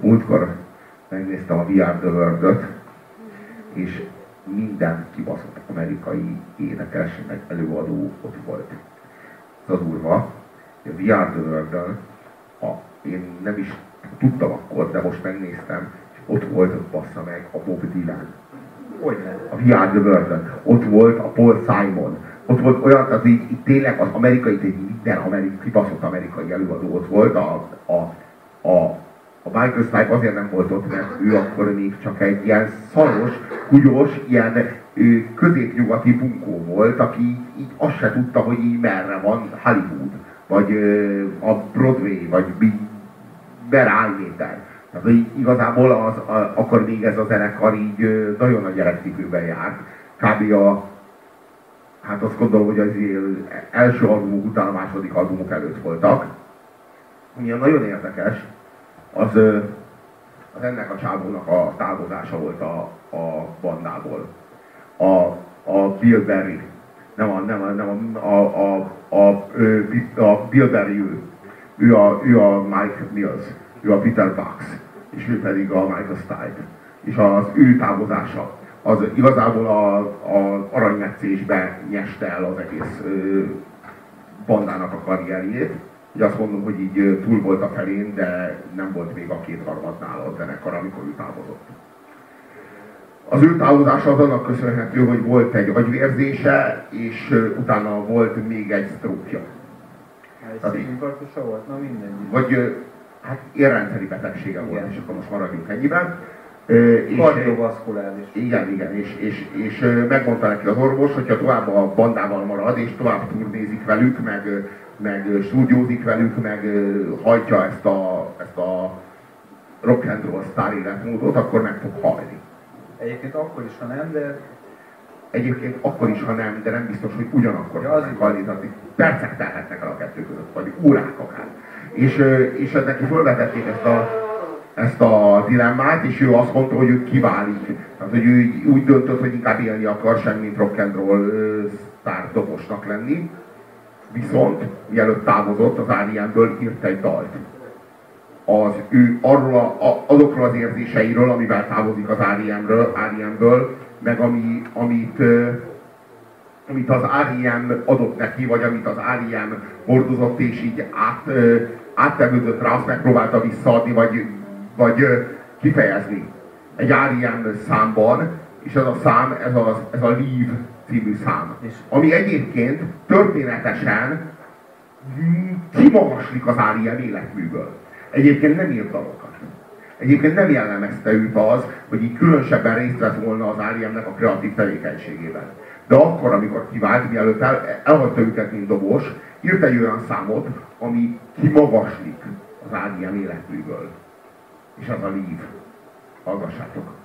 Múltkor megnéztem a VR The world és minden kibaszott amerikai énekes, meg előadó ott volt. Az a durva, hogy a VR The world a, én nem is tudtam akkor, de most megnéztem, és ott volt, bassza meg, a Bob Dylan. A VR The world Ott volt a Paul Simon. Ott volt olyan, az így, így tényleg az amerikai, egy minden amerikai, kibaszott amerikai előadó ott volt, a, a, a a Michael Stipe azért nem volt ott, mert ő akkor még csak egy ilyen szaros, húgyos, ilyen középnyugati bunkó volt, aki így azt se tudta, hogy így merre van Hollywood, vagy a Broadway, vagy merre állméter. Tehát így igazából az, a, akkor még ez a zenekar így nagyon nagy gyerekcipőben járt. Kb. a hát azt gondolom, hogy az első albumok után a második albumok előtt voltak. Ami nagyon érdekes, az, az ennek a csávónak a távozása volt a, a bandából. A, a Bill Berry, nem a, nem a, nem a, a, a, a, a, Bill Berry ő. Ő a, ő a Mike Mills, ő a Peter Bucks, és ő pedig a Michael Stipe. És az ő távozása, az igazából a, a aranymetszésbe nyeste el az egész ö, bandának a karrierjét Ugye azt mondom, hogy így túl volt a felén, de nem volt még a kétharmadnál a zenekar, amikor ő távozott. Az ő távozása az annak köszönhető, hogy volt egy agyvérzése, és utána volt még egy sztrókja. volt? Na mindegy. Vagy hát érrendszeri betegsége igen. volt, és akkor most maradjunk ennyiben. Kardiovaszkuláris. Igen, igen, és, és, és megmondta neki az orvos, hogyha tovább a bandával marad, és tovább turnézik velük, meg meg stúdiózik velük, meg hajtja ezt a, ezt a rock and roll sztár életmódot, akkor meg fog halni. Egyébként akkor is, ha nem, de... Egyébként akkor is, ha nem, de nem biztos, hogy ugyanakkor ja, fog halni, tehát percek telhetnek el a kettő között, vagy órák akár. És, és neki fölvetették ezt a, ezt a dilemmát, és ő azt mondta, hogy ő kiválik. Tehát, hogy ő úgy döntött, hogy inkább élni akar, sem mint rock and roll sztár dobosnak lenni Viszont, mielőtt távozott, az Áriánből írt egy dalt. Az ő arról a, a, azokról az érzéseiről, amivel távozik az Áriánből, meg ami, amit, amit az Áriem adott neki, vagy amit az Áriem hordozott, és így át, áttevődött rá, azt megpróbálta visszaadni, vagy, vagy kifejezni egy Áriem számban, és ez a szám, ez, az, ez a Leave című szám. Ami egyébként történetesen kimagaslik az Áriem életműből. Egyébként nem írt dalokat. Egyébként nem jellemezte őt az, hogy így különösebben részt vett volna az Áriemnek a kreatív tevékenységében. De akkor, amikor kivált, mielőtt el, elhagyta őket, mint dobos, írt egy olyan számot, ami kimagaslik az Áriem életműből. És az a lív. Hallgassátok!